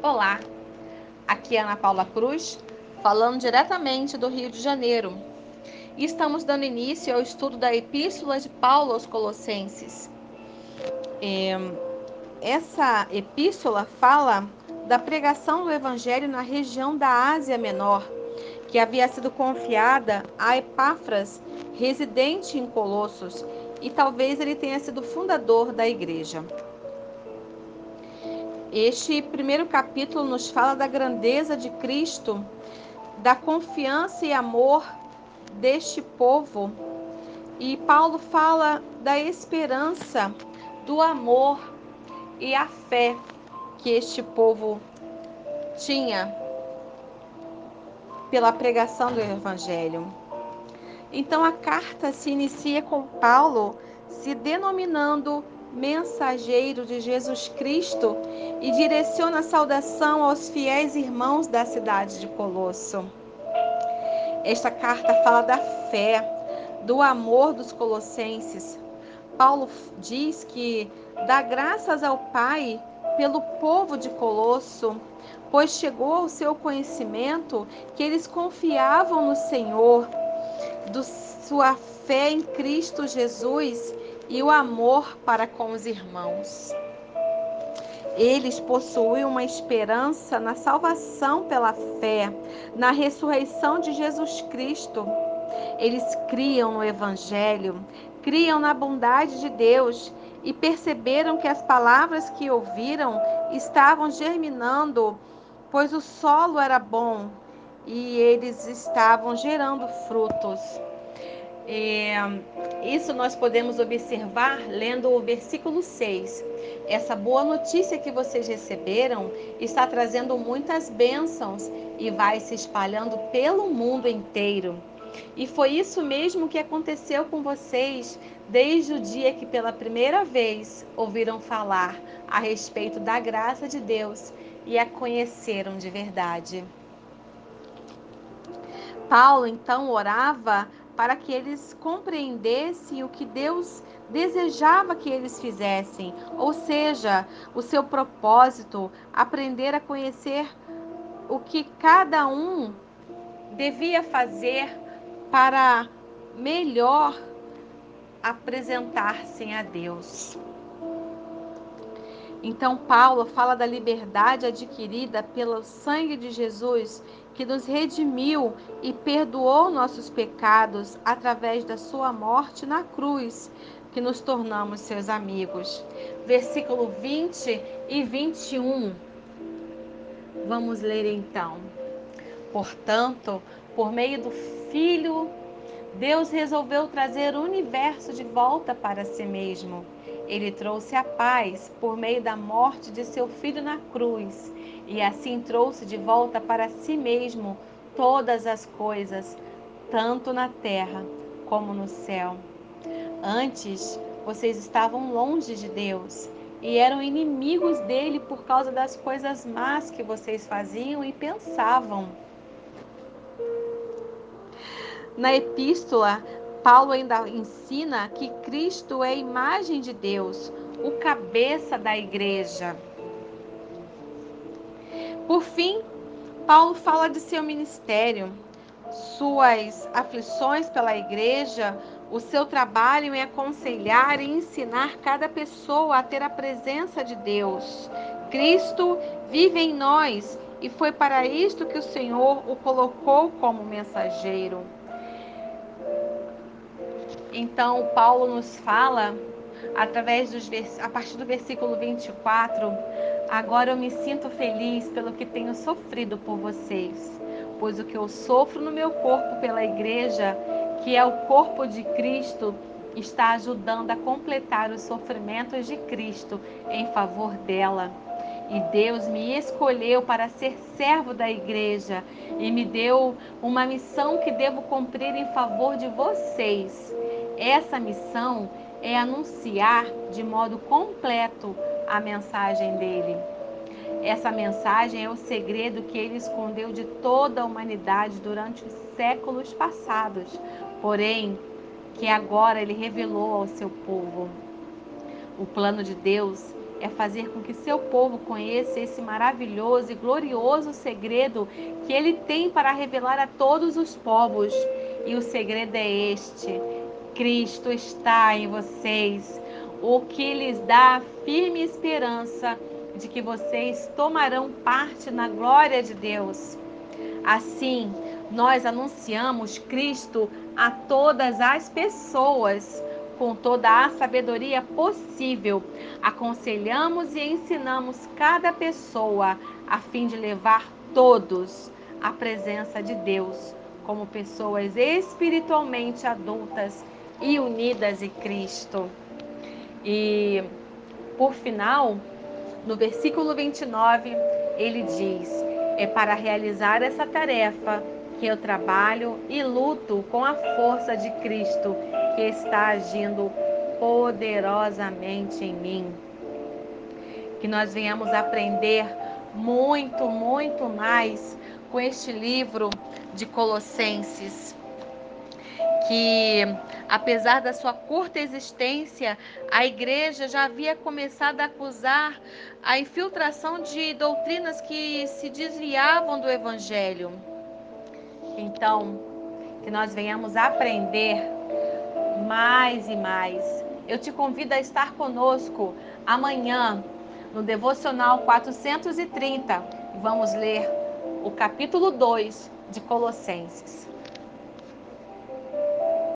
Olá, aqui é Ana Paula Cruz, falando diretamente do Rio de Janeiro. Estamos dando início ao estudo da Epístola de Paulo aos Colossenses. É, essa epístola fala da pregação do Evangelho na região da Ásia Menor, que havia sido confiada a Epáfras, residente em Colossos, e talvez ele tenha sido fundador da igreja. Este primeiro capítulo nos fala da grandeza de Cristo, da confiança e amor deste povo. E Paulo fala da esperança, do amor e a fé que este povo tinha pela pregação do Evangelho. Então a carta se inicia com Paulo se denominando mensageiro de Jesus Cristo e direciona a saudação aos fiéis irmãos da cidade de Colosso. Esta carta fala da fé, do amor dos colossenses. Paulo diz que dá graças ao Pai pelo povo de Colosso, pois chegou ao seu conhecimento que eles confiavam no Senhor, do sua fé em Cristo Jesus e o amor para com os irmãos. Eles possuem uma esperança na salvação pela fé, na ressurreição de Jesus Cristo. Eles criam no Evangelho, criam na bondade de Deus e perceberam que as palavras que ouviram estavam germinando, pois o solo era bom e eles estavam gerando frutos. É, isso nós podemos observar lendo o versículo 6. Essa boa notícia que vocês receberam está trazendo muitas bênçãos e vai se espalhando pelo mundo inteiro. E foi isso mesmo que aconteceu com vocês desde o dia que pela primeira vez ouviram falar a respeito da graça de Deus e a conheceram de verdade. Paulo então orava para que eles compreendessem o que Deus desejava que eles fizessem, ou seja, o seu propósito, aprender a conhecer o que cada um devia fazer para melhor apresentar-se a Deus. Então, Paulo fala da liberdade adquirida pelo sangue de Jesus que nos redimiu e perdoou nossos pecados através da sua morte na cruz, que nos tornamos seus amigos. Versículo 20 e 21. Vamos ler então. Portanto, por meio do Filho, Deus resolveu trazer o universo de volta para si mesmo. Ele trouxe a paz por meio da morte de seu filho na cruz e assim trouxe de volta para si mesmo todas as coisas, tanto na terra como no céu. Antes, vocês estavam longe de Deus e eram inimigos dele por causa das coisas más que vocês faziam e pensavam. Na epístola, Paulo ainda ensina que Cristo é a imagem de Deus, o cabeça da igreja. Por fim, Paulo fala de seu ministério, suas aflições pela igreja, o seu trabalho em aconselhar e ensinar cada pessoa a ter a presença de Deus. Cristo vive em nós e foi para isto que o Senhor o colocou como mensageiro. Então, Paulo nos fala através dos a partir do versículo 24 Agora eu me sinto feliz pelo que tenho sofrido por vocês, pois o que eu sofro no meu corpo pela igreja, que é o corpo de Cristo, está ajudando a completar os sofrimentos de Cristo em favor dela. E Deus me escolheu para ser servo da igreja e me deu uma missão que devo cumprir em favor de vocês. Essa missão é anunciar de modo completo a mensagem dele. Essa mensagem é o segredo que ele escondeu de toda a humanidade durante os séculos passados, porém, que agora ele revelou ao seu povo. O plano de Deus é fazer com que seu povo conheça esse maravilhoso e glorioso segredo que ele tem para revelar a todos os povos. E o segredo é este: Cristo está em vocês, o que lhes dá a firme esperança de que vocês tomarão parte na glória de Deus. Assim, nós anunciamos Cristo a todas as pessoas com toda a sabedoria possível. Aconselhamos e ensinamos cada pessoa a fim de levar todos à presença de Deus como pessoas espiritualmente adultas e unidas em Cristo. E por final, no versículo 29, ele diz: É para realizar essa tarefa que eu trabalho e luto com a força de Cristo que está agindo poderosamente em mim. Que nós venhamos aprender muito, muito mais com este livro de Colossenses. Que, apesar da sua curta existência, a igreja já havia começado a acusar a infiltração de doutrinas que se desviavam do evangelho. Então, que nós venhamos aprender mais e mais. Eu te convido a estar conosco amanhã no Devocional 430 e vamos ler o capítulo 2 de Colossenses.